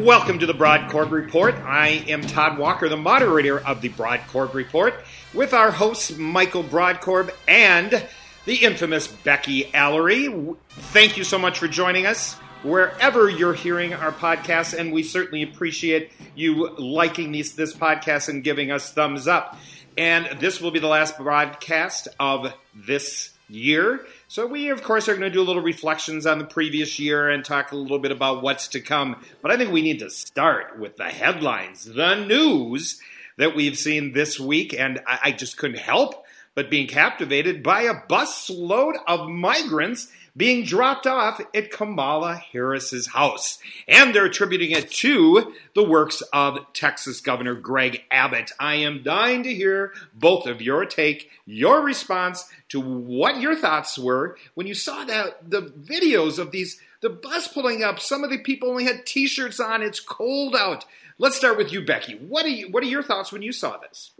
Welcome to the Brodkorb Report. I am Todd Walker, the moderator of the Brodkorb Report, with our hosts Michael Brodkorb and the infamous Becky Alery. Thank you so much for joining us wherever you're hearing our podcast, and we certainly appreciate you liking these, this podcast and giving us thumbs up. And this will be the last broadcast of this year. So we, of course, are going to do a little reflections on the previous year and talk a little bit about what's to come. But I think we need to start with the headlines, the news that we've seen this week, and I, I just couldn't help but being captivated by a busload of migrants being dropped off at Kamala Harris's house. And they're attributing it to the works of Texas Governor Greg Abbott. I am dying to hear both of your take, your response to what your thoughts were when you saw that the videos of these the bus pulling up. Some of the people only had t-shirts on. It's cold out. Let's start with you, Becky. What are you, what are your thoughts when you saw this?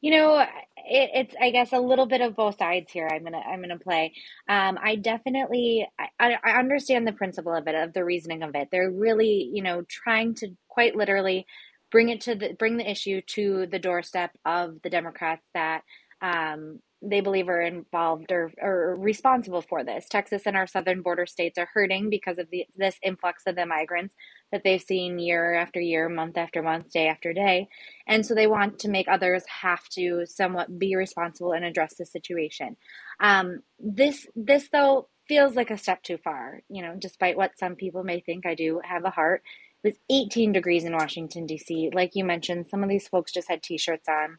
You know, it, it's I guess a little bit of both sides here. I'm gonna I'm gonna play. Um, I definitely I, I understand the principle of it, of the reasoning of it. They're really you know trying to quite literally bring it to the bring the issue to the doorstep of the Democrats that um, they believe are involved or, or responsible for this. Texas and our southern border states are hurting because of the, this influx of the migrants that they've seen year after year, month after month, day after day. And so they want to make others have to somewhat be responsible and address the situation. Um, this, this though, feels like a step too far. You know, despite what some people may think, I do have a heart. It was 18 degrees in Washington, D.C. Like you mentioned, some of these folks just had t shirts on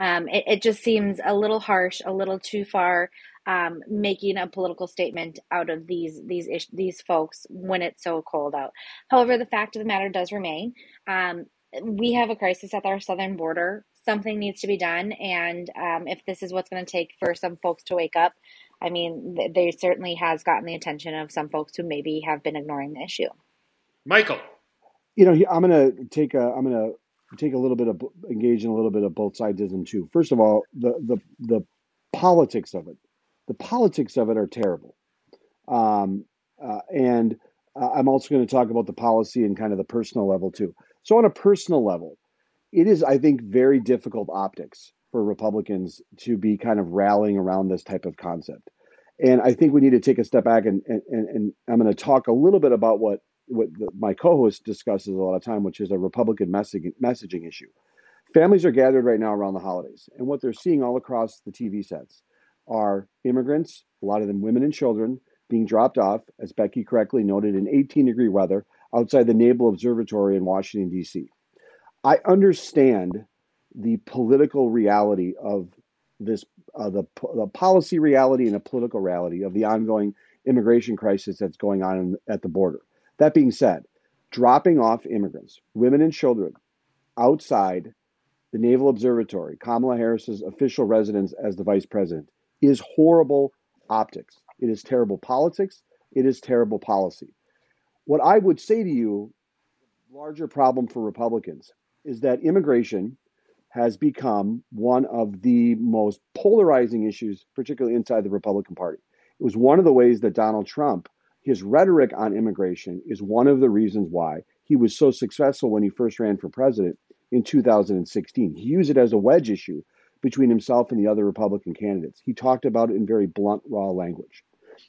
um, it, it, just seems a little harsh, a little too far, um, making a political statement out of these these ish, these folks when it's so cold out. However, the fact of the matter does remain: um, we have a crisis at our southern border. Something needs to be done, and um, if this is what's going to take for some folks to wake up, I mean, th- they certainly has gotten the attention of some folks who maybe have been ignoring the issue. Michael, you know, I'm going to take a I'm going to take a little bit of engage in a little bit of both sidesism too. First of all, the the the politics of it, the politics of it are terrible, um, uh, and uh, I'm also going to talk about the policy and kind of the personal level too. So on a personal level, it is I think very difficult optics for Republicans to be kind of rallying around this type of concept. And I think we need to take a step back and, and, and I'm going to talk a little bit about what what the, my co-host discusses a lot of time, which is a Republican messaging messaging issue. Families are gathered right now around the holidays, and what they're seeing all across the TV sets are immigrants, a lot of them women and children, being dropped off, as Becky correctly noted, in 18 degree weather outside the Naval Observatory in Washington, D.C. I understand the political reality of this, uh, the, the policy reality and the political reality of the ongoing immigration crisis that's going on in, at the border. That being said, dropping off immigrants, women and children, outside the Naval Observatory, Kamala Harris's official residence as the vice president, is horrible optics. It is terrible politics. It is terrible policy. What I would say to you, larger problem for Republicans, is that immigration has become one of the most polarizing issues, particularly inside the Republican Party. It was one of the ways that Donald Trump his rhetoric on immigration is one of the reasons why he was so successful when he first ran for president in 2016. He used it as a wedge issue between himself and the other Republican candidates. He talked about it in very blunt, raw language.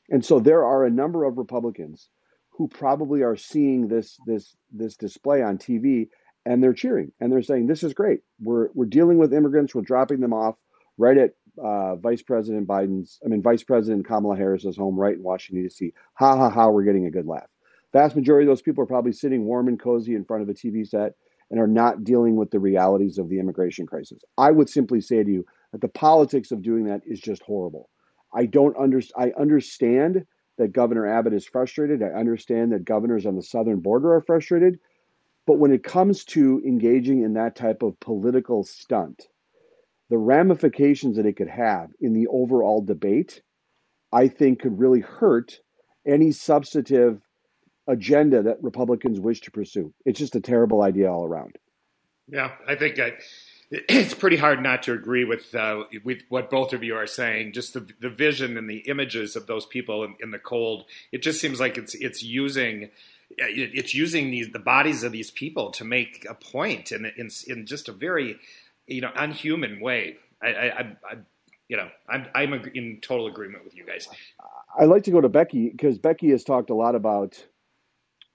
And so there are a number of Republicans who probably are seeing this this this display on TV and they're cheering and they're saying this is great. We're we're dealing with immigrants, we're dropping them off right at uh, Vice President Biden's, I mean, Vice President Kamala Harris's home right in Washington, D.C. Ha ha ha, we're getting a good laugh. Vast majority of those people are probably sitting warm and cozy in front of a TV set and are not dealing with the realities of the immigration crisis. I would simply say to you that the politics of doing that is just horrible. I don't under, I understand that Governor Abbott is frustrated. I understand that governors on the southern border are frustrated. But when it comes to engaging in that type of political stunt, the ramifications that it could have in the overall debate, I think could really hurt any substantive agenda that Republicans wish to pursue. It's just a terrible idea all around. Yeah, I think I, it's pretty hard not to agree with uh, with what both of you are saying. Just the the vision and the images of those people in, in the cold. It just seems like it's it's using it's using these the bodies of these people to make a point in in, in just a very you know unhuman way. I, I, I you know I'm I'm in total agreement with you guys. I like to go to Becky because Becky has talked a lot about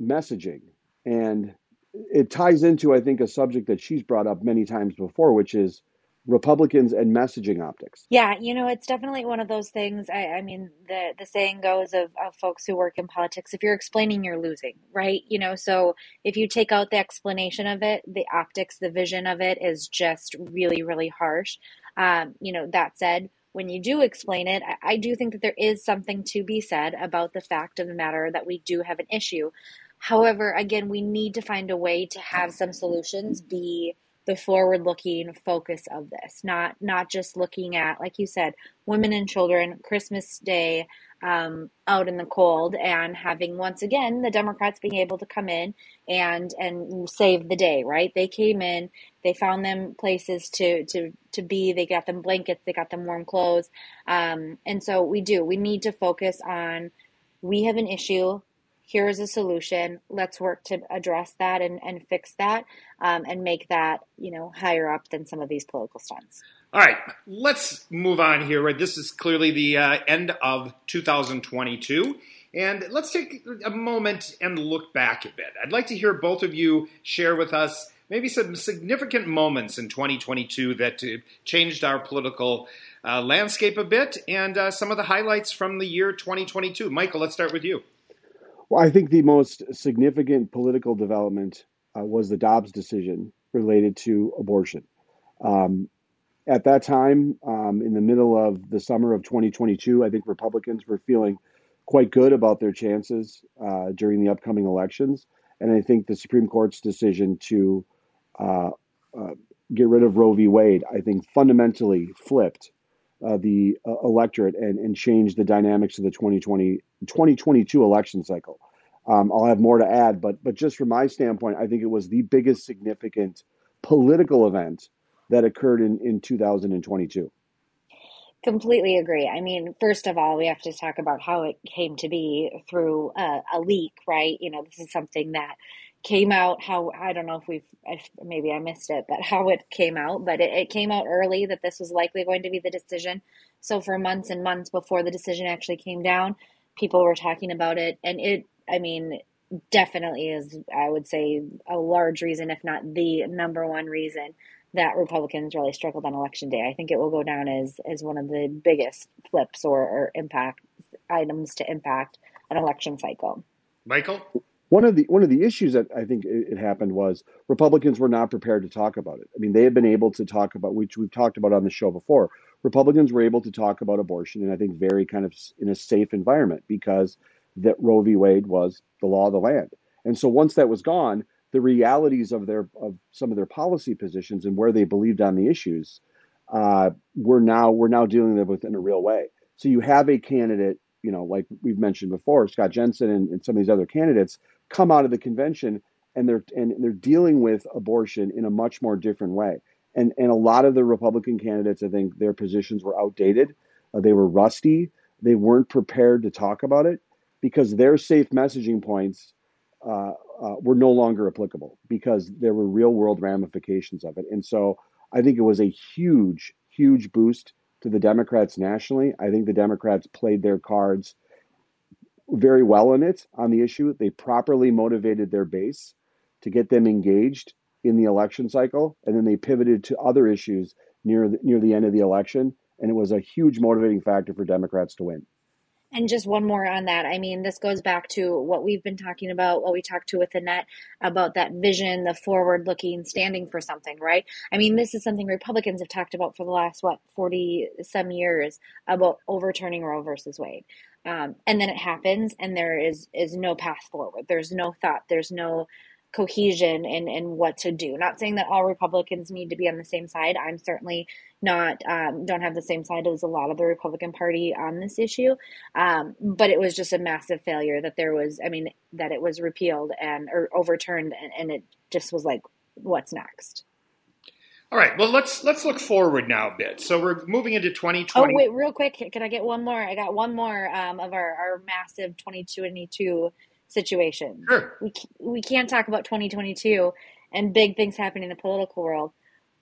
messaging and it ties into I think a subject that she's brought up many times before, which is Republicans and messaging optics. Yeah, you know, it's definitely one of those things. I, I mean, the the saying goes of, of folks who work in politics: if you're explaining, you're losing, right? You know, so if you take out the explanation of it, the optics, the vision of it is just really, really harsh. Um, you know, that said, when you do explain it, I, I do think that there is something to be said about the fact of the matter that we do have an issue. However, again, we need to find a way to have some solutions be the forward looking focus of this not not just looking at like you said women and children christmas day um, out in the cold and having once again the democrats being able to come in and and save the day right? They came in they found them places to to to be they got them blankets they got them warm clothes. Um, and so we do we need to focus on we have an issue here is a solution. Let's work to address that and, and fix that um, and make that you know higher up than some of these political stunts. All right let's move on here right? This is clearly the uh, end of 2022 and let's take a moment and look back a bit. I'd like to hear both of you share with us maybe some significant moments in 2022 that uh, changed our political uh, landscape a bit and uh, some of the highlights from the year 2022 michael let's start with you well, I think the most significant political development uh, was the Dobbs decision related to abortion. Um, at that time, um, in the middle of the summer of 2022, I think Republicans were feeling quite good about their chances uh, during the upcoming elections. And I think the Supreme Court's decision to uh, uh get rid of Roe v. Wade, I think fundamentally flipped uh, the uh, electorate and, and change the dynamics of the 2020 2022 election cycle. Um, I'll have more to add, but but just from my standpoint, I think it was the biggest significant political event that occurred in, in 2022. Completely agree. I mean, first of all, we have to talk about how it came to be through a, a leak, right? You know, this is something that came out how I don't know if we've if maybe I missed it, but how it came out, but it, it, came out early that this was likely going to be the decision. So for months and months before the decision actually came down, people were talking about it, and it I mean definitely is I would say a large reason, if not the number one reason that Republicans really struggled on election day. I think it will go down as as one of the biggest flips or, or impact items to impact an election cycle. Michael. One of the one of the issues that I think it, it, happened was Republicans were not prepared to talk about it. I mean, they had been able to talk about which we've talked about on the show before. Republicans were able to talk about abortion, and I think very kind of in a safe environment because that Roe v. Wade was the law of the land. And so once that was gone, the realities of their of some of their policy positions and where they believed on the issues uh, we're now we're now dealing with in a real way. So you have a candidate, you know, like we've mentioned before, Scott Jensen and, and some of these other candidates come out of the convention and they're and they're dealing with abortion in a much more different way. And and a lot of the Republican candidates, I think, their positions were outdated. Uh, they were rusty. They weren't prepared to talk about it because their safe messaging points uh, uh, were no longer applicable because there were real world ramifications of it. And so I think it was a huge, huge boost to the Democrats nationally. I think the Democrats played their cards very well in it on the issue. They properly motivated their base to get them engaged in the election cycle, and then they pivoted to other issues near the, near the end of the election, and it was a huge motivating factor for Democrats to win. And just one more on that. I mean, this goes back to what we've been talking about, what we talked to with Annette about that vision, the forward looking, standing for something, right? I mean, this is something Republicans have talked about for the last, what, 40 some years about overturning Roe versus Wade. Um, and then it happens and there is is no path forward there's no thought there's no cohesion in, in what to do not saying that all republicans need to be on the same side i'm certainly not um, don't have the same side as a lot of the republican party on this issue um, but it was just a massive failure that there was i mean that it was repealed and or overturned and, and it just was like what's next all right. Well, let's let's look forward now a bit. So we're moving into 2020. Oh wait, real quick, can I get one more? I got one more um, of our, our massive 2022 situation. Sure. We we can't talk about 2022 and big things happening in the political world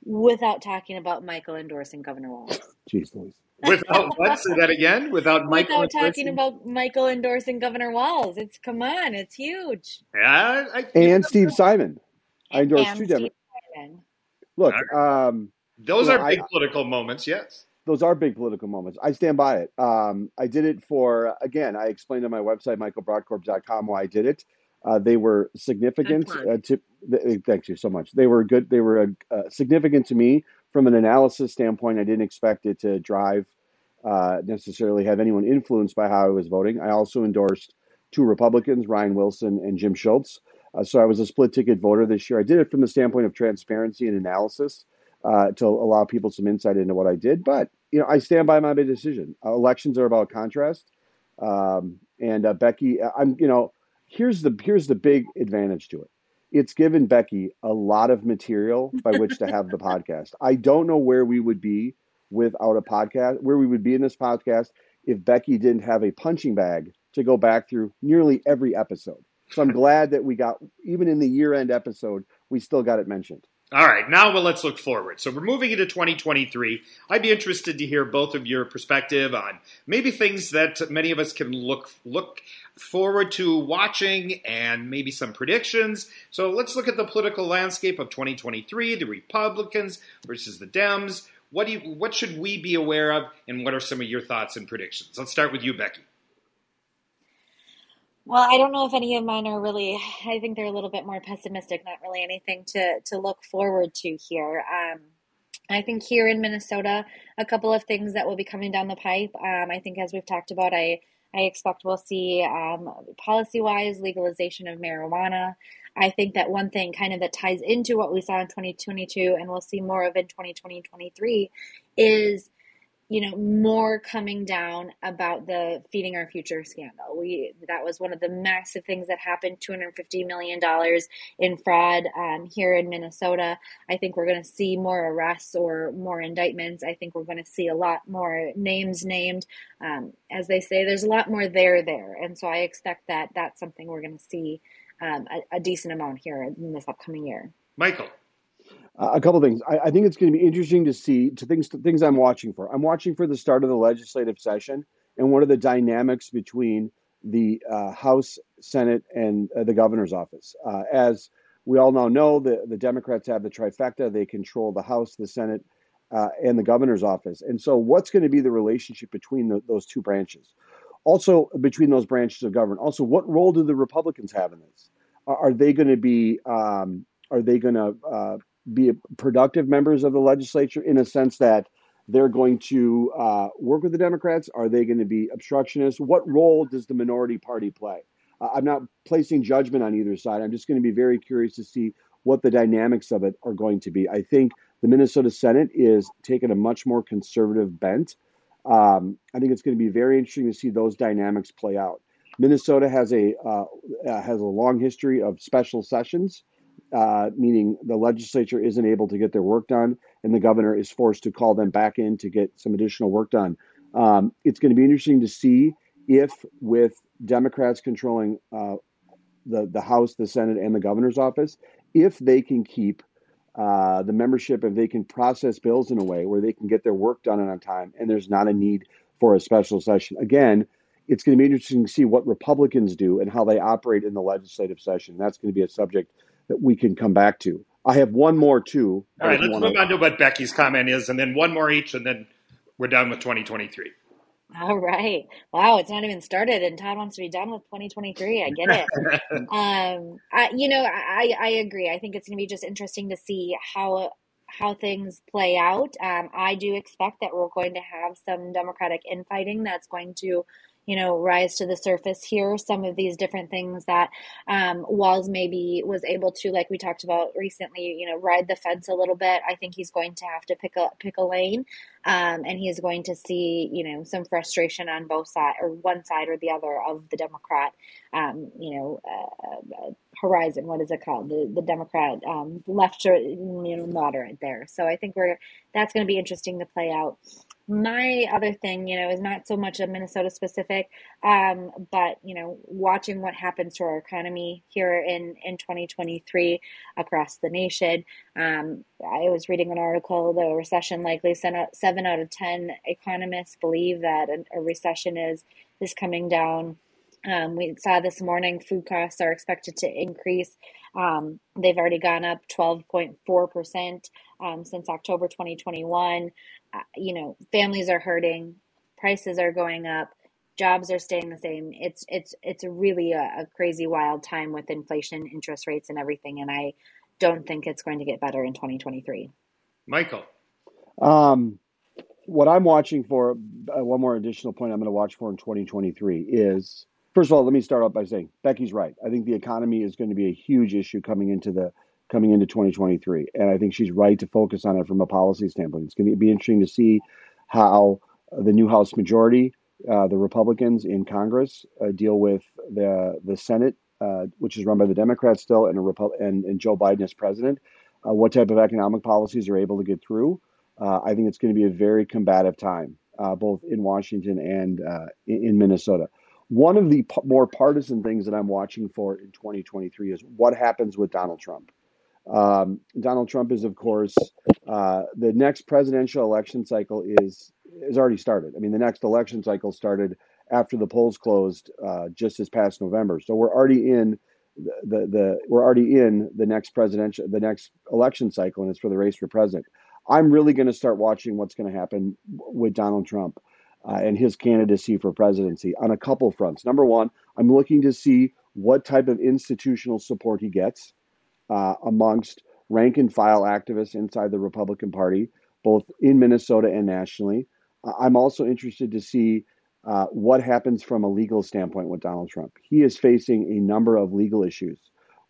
without talking about Michael endorsing Governor Walz. Jeez Louise. Without what? Say that again. Without Michael. Without talking endorsing- about Michael endorsing Governor Walz. It's come on, it's huge. Yeah. I, And Steve Simon. I endorse two Steve Democrats. Simon. Look, um, Those you are know, big I- political moments. Yes. Those are big political moments. I stand by it. Um, I did it for, again, I explained on my website, michaelbrodkorb.com, why I did it. Uh, they were significant uh, to. th- Thank you so much. They were good. They were uh, significant to me from an analysis standpoint. I didn't expect it to drive uh, necessarily have anyone influenced by how I was voting. I also endorsed two Republicans, Ryan Wilson and Jim Schultz. Uh, so I was a split ticket voter this year. I did it from the standpoint of transparency and analysis uh, to allow people some insight into what I did. But you know, I stand by my decision. Uh, elections are about contrast. Um, and uh, Becky, I'm you know, here's the here's the big advantage to it. It's given Becky a lot of material by which to have the podcast. I don't know where we would be without a podcast, where we would be in this podcast if Becky didn't have a punching bag to go back through nearly every episode. So I'm glad that we got even in the year end episode, we still got it mentioned. All right, now well, let's look forward. So we're moving into 2023. I'd be interested to hear both of your perspective on maybe things that many of us can look look forward to watching, and maybe some predictions. So let's look at the political landscape of 2023: the Republicans versus the Dems. What do you, what should we be aware of, and what are some of your thoughts and predictions? Let's start with you, Becky. Well, I don't know if any of mine are really. I think they're a little bit more pessimistic. Not really anything to to look forward to here. Um, I think here in Minnesota, a couple of things that will be coming down the pipe. Um, I think, as we've talked about, I I expect we'll see um, policy wise legalization of marijuana. I think that one thing kind of that ties into what we saw in 2022 and we'll see more of in 2023 is you know more coming down about the feeding our future scandal. We that was one of the massive things that happened 250 million dollars in fraud um, here in minnesota. I think we're going to see more arrests or more indictments. I think we're going to see a lot more names named. Um, as they say there's a lot more there there. And so i expect that that's something we're going to see um, a, a decent amount here in this upcoming year. Michael. A couple things. I, I think it's going to be interesting to see to things to things I'm watching for. I'm watching for the start of the legislative session and what are the dynamics between the uh, House, Senate, and uh, the governor's office. Uh, as we all now know, the the Democrats have the trifecta. They control the House, the Senate, uh, and the governor's office. And so, what's going to be the relationship between the, those two branches? Also, between those branches of government. Also, what role do the Republicans have in this? Are, are they going to be um, are they going to uh, be productive members of the legislature in a sense that they're going to uh, work with the Democrats? Are they going to be obstructionists? What role does the minority party play? Uh, I'm not placing judgment on either side. I'm just going to be very curious to see what the dynamics of it are going to be. I think the Minnesota Senate is taking a much more conservative bent. Um, I think it's going to be very interesting to see those dynamics play out. Minnesota has a uh, uh, has a long history of special sessions uh, meaning the legislature isn't able to get their work done, and the governor is forced to call them back in to get some additional work done. Um, it's going to be interesting to see if, with Democrats controlling uh, the the House, the Senate, and the governor's office, if they can keep uh, the membership, if they can process bills in a way where they can get their work done on time, and there's not a need for a special session. Again, it's going to be interesting to see what Republicans do and how they operate in the legislative session. That's going to be a subject that we can come back to. I have one more too. All right, let's wanna- move on to what Becky's comment is, and then one more each, and then we're done with 2023. All right. Wow, it's not even started, and Todd wants to be done with 2023. I get it. um, I, you know, I, I agree. I think it's going to be just interesting to see how how things play out. Um, I do expect that we're going to have some Democratic infighting that's going to, you know, rise to the surface here. Some of these different things that um, Walz maybe was able to, like we talked about recently, you know, ride the fence a little bit. I think he's going to have to pick a pick a lane, um, and he's going to see, you know, some frustration on both sides or one side or the other of the Democrat, um, you know, uh, horizon. What is it called? The the Democrat um, left, you know, moderate there. So I think we're that's going to be interesting to play out my other thing, you know, is not so much a Minnesota specific, um, but you know, watching what happens to our economy here in in 2023 across the nation. Um, I was reading an article: the recession likely sent seven out of ten economists believe that a, recession is is coming down. Um, we saw this morning food costs are expected to increase. Um, they've already gone up 12.4% um, since October 2021 you know, families are hurting, prices are going up, jobs are staying the same. It's it's it's really a, a crazy wild time with inflation, interest rates, and everything. And I don't think it's going to get better in 2023. Michael. Um, what I'm watching for, uh, one more additional point I'm going to watch for in 2023 is first of all, let me start off by saying Becky's right. I think the economy is going to be a huge issue coming into the coming into 2023. And I think she's right to focus on it from a policy standpoint. It's going to be interesting to see how the new House majority, uh, the Republicans in Congress, uh, deal with the the Senate, uh, which is run by the Democrats still, and, a Repu- and, and Joe Biden as president. Uh, what type of economic policies are able to get through? Uh, I think it's going to be a very combative time, uh, both in Washington and in, in Minnesota. One of the p- more partisan things that I'm watching for in 2023 is what happens with Donald Trump. Um, Donald Trump is, of course, uh, the next presidential election cycle is is already started. I mean, the next election cycle started after the polls closed uh, just this past November. So we're already in the, the, the we're already in the next presidential the next election cycle, and it's for the race for president. I'm really going to start watching what's going to happen with Donald Trump uh, and his candidacy for presidency on a couple fronts. Number one, I'm looking to see what type of institutional support he gets uh, amongst rank and file activists inside the Republican Party, both in Minnesota and nationally. Uh, I'm also interested to see uh, what happens from a legal standpoint with Donald Trump. He is facing a number of legal issues,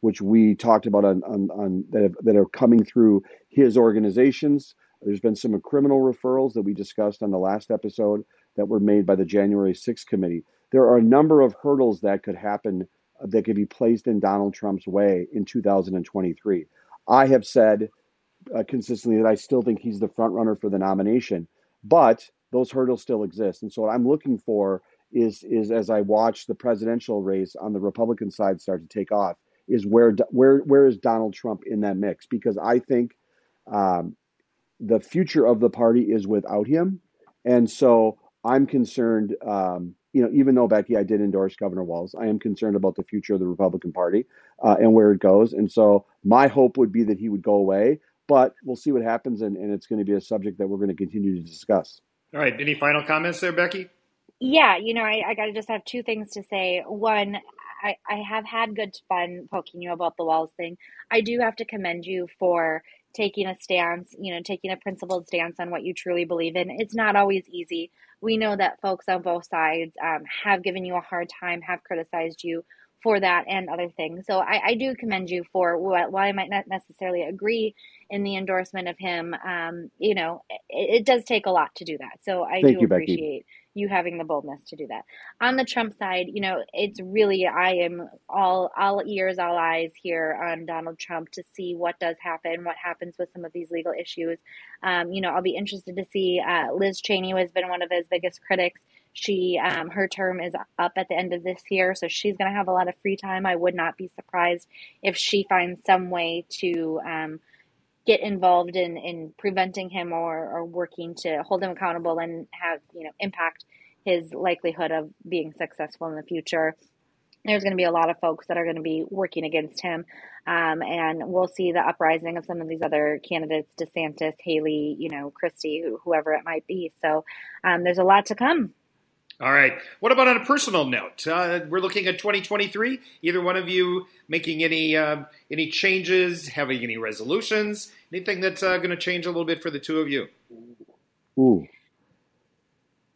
which we talked about on, on, on that, have, that are coming through his organizations. There's been some criminal referrals that we discussed on the last episode that were made by the January 6th committee. There are a number of hurdles that could happen that could be placed in Donald Trump's way in 2023. I have said uh, consistently that I still think he's the front runner for the nomination, but those hurdles still exist. And so what I'm looking for is is as I watch the presidential race on the Republican side start to take off, is where where where is Donald Trump in that mix? Because I think um, the future of the party is without him, and so I'm concerned. Um, you know, even though Becky, I did endorse Governor Walz, I am concerned about the future of the Republican Party uh, and where it goes. And so my hope would be that he would go away, but we'll see what happens, and, and it's going to be a subject that we're going to continue to discuss. All right. Any final comments there, Becky? Yeah, you know, I, I got to just have two things to say. One, I, I have had good fun poking you about the Walz thing. I do have to commend you for taking a stance, you know, taking a principled stance on what you truly believe in. It's not always easy we know that folks on both sides um, have given you a hard time, have criticized you for that and other things. So I, I do commend you for what, while I might not necessarily agree in the endorsement of him, um, you know, it, it, does take a lot to do that. So I Thank do you, appreciate Becky you having the boldness to do that. On the Trump side, you know, it's really I am all all ears, all eyes here on Donald Trump to see what does happen, what happens with some of these legal issues. Um, you know, I'll be interested to see. Uh, Liz Cheney has been one of his biggest critics. She um, her term is up at the end of this year, so she's going to have a lot of free time. I would not be surprised if she finds some way to. Um, get involved in in preventing him or or working to hold him accountable and have you know impact his likelihood of being successful in the future there's going to be a lot of folks that are going to be working against him. Um, and we'll see the uprising of some of these other candidates, DeSantis, Haley, you know, Christie, whoever it might be. So um, there's a lot to come. All right. What about on a personal note? Uh, we're looking at 2023. Either one of you making any uh, any changes, having any resolutions, anything that's uh, going to change a little bit for the two of you? Ooh,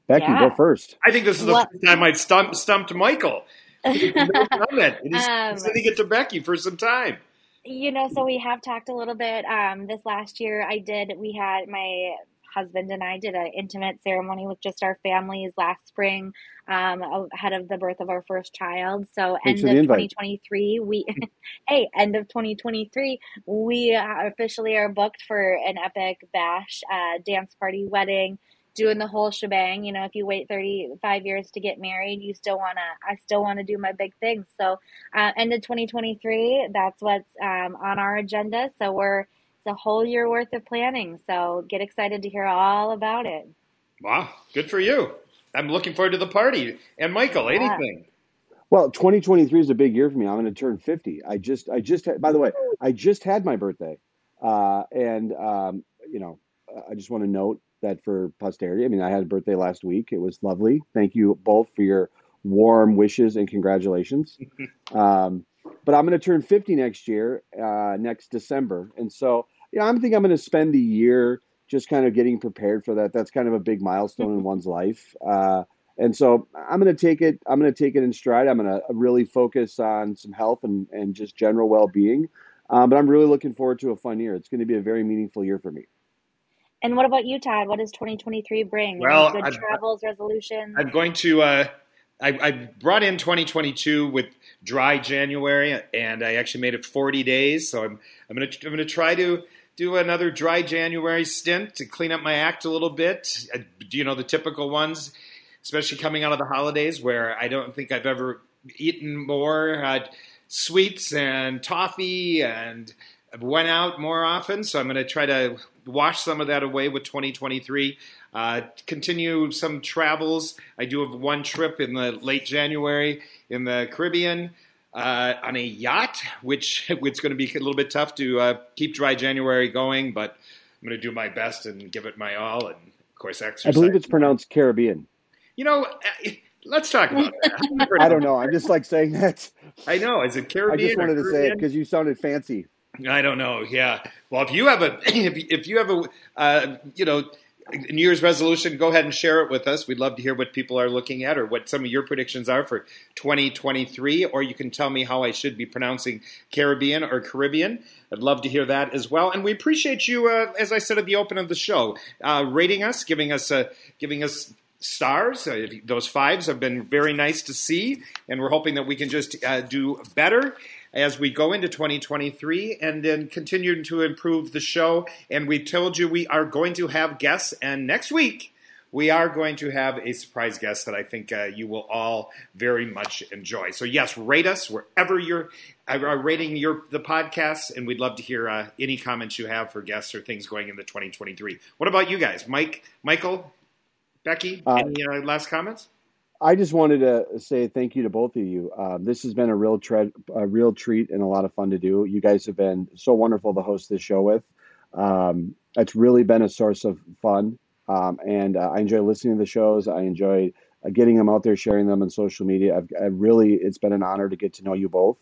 Becky, yeah. go first. I think this is the what? first time I've stumped, stumped Michael. no comment. It is um, sending it to Becky for some time. You know, so we have talked a little bit. Um, this last year, I did. We had my husband and I did an intimate ceremony with just our families last spring, um, ahead of the birth of our first child. So Thanks end of 2023, we hey, end of 2023, we officially are booked for an epic bash, uh, dance party, wedding, doing the whole shebang. You know, if you wait 35 years to get married, you still wanna, I still want to do my big thing. So, uh, end of 2023, that's what's um, on our agenda. So we're a whole year worth of planning. So get excited to hear all about it. Wow, good for you. I'm looking forward to the party. And Michael, Yeah. anything? Well, 2023 is a big year for me. I'm going to turn 50. I just, I just, had, by the way, I just had my birthday, uh, and um, you know, I just want to note that for posterity. I mean, I had a birthday last week. It was lovely. Thank you both for your warm wishes and congratulations. Um, but I'm going to turn 50 next year, uh, next December, and so yeah, I'm thinking I'm going to spend the year just kind of getting prepared for that. That's kind of a big milestone in one's life. Uh, and so I'm going to take it. I'm going to take it in stride. I'm going to really focus on some health and, and just general well being. Um, but I'm really looking forward to a fun year. It's going to be a very meaningful year for me. And what about you, Todd? What does 2023 bring? Well, Any good I've- travels, resolutions? I'm going to. Uh, I, I brought in 2022 with dry January, and I actually made it 40 days. So I'm I'm gonna I'm gonna try to do another dry January stint to clean up my act a little bit. Uh, You know the typical ones, especially coming out of the holidays, where I don't think I've ever eaten more had sweets and toffee and went out more often. So I'm going to try to wash some of that away with 2023. Uh, continue some travels. I do have one trip in the late January in the Caribbean uh, on a yacht, which it's going to be a little bit tough to uh, keep dry January going, but I'm going to do my best and give it my all, and of course exercise. I believe it's pronounced Caribbean. You know, uh, let's talk about that. I don't know. I'm just like saying that. I know. Is it Caribbean? I just wanted to say it because you sounded fancy. I don't know. Yeah. Well, if you have a if, if you have a uh, you know New Year's resolution, go ahead and share it with us. We'd love to hear what people are looking at or what some of your predictions are for 2023. Or you can tell me how I should be pronouncing Caribbean or Caribbean. I'd love to hear that as well. And we appreciate you, uh, as I said at the open of the show, uh, rating us, giving us uh, giving us stars. Uh, those fives have been very nice to see, and we're hoping that we can just uh, do better as we go into 2023 and then continue to improve the show. And we told you we are going to have guests, and next week we are going to have a surprise guest that I think uh, you will all very much enjoy. So yes, rate us wherever you're uh, rating your the podcast, and we'd love to hear uh, any comments you have for guests or things going into 2023. What about you guys, Mike, Michael, Becky? Uh, any uh, last comments? I just wanted to say thank you to both of you. Um, this has been a real tre- a real treat and a lot of fun to do. You guys have been so wonderful to host this show with. Um, it's really been a source of fun, um, and uh, I enjoy listening to the shows. I enjoy uh, getting them out there, sharing them on social media. I've, I really, it's been an honor to get to know you both.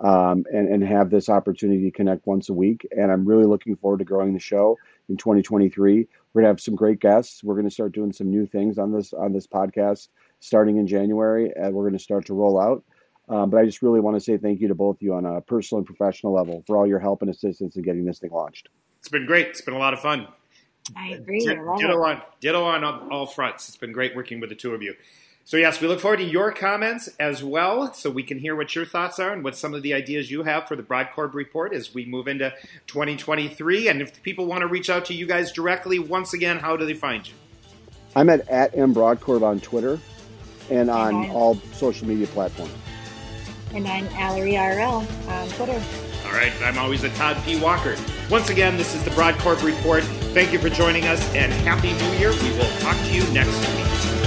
Um, and, and have this opportunity to connect once a week. And I'm really looking forward to growing the show in 2023. We're gonna have some great guests. We're gonna start doing some new things on this on this podcast starting in January, and we're going to start to roll out. Um, but I just really want to say thank you to both of you on a personal and professional level for all your help and assistance in getting this thing launched. It's been great. It's been a lot of fun. I agree. I love Ditto it. on, ditto on all all fronts. It's been great working with the two of you. So, yes, we look forward to your comments as well so we can hear what your thoughts are and what some of the ideas you have for the Brodkorb report as we move into 2023. And if people want to reach out to you guys directly, once again, how do they find you? I'm at, at M Brodkorb on Twitter and on Okay. all social media platforms. And I'm Allery RL on Twitter. All right, I'm always a Todd P. Walker. Once again, this is the Brodkorb report. Thank you for joining us and Happy New Year. We will talk to you next week.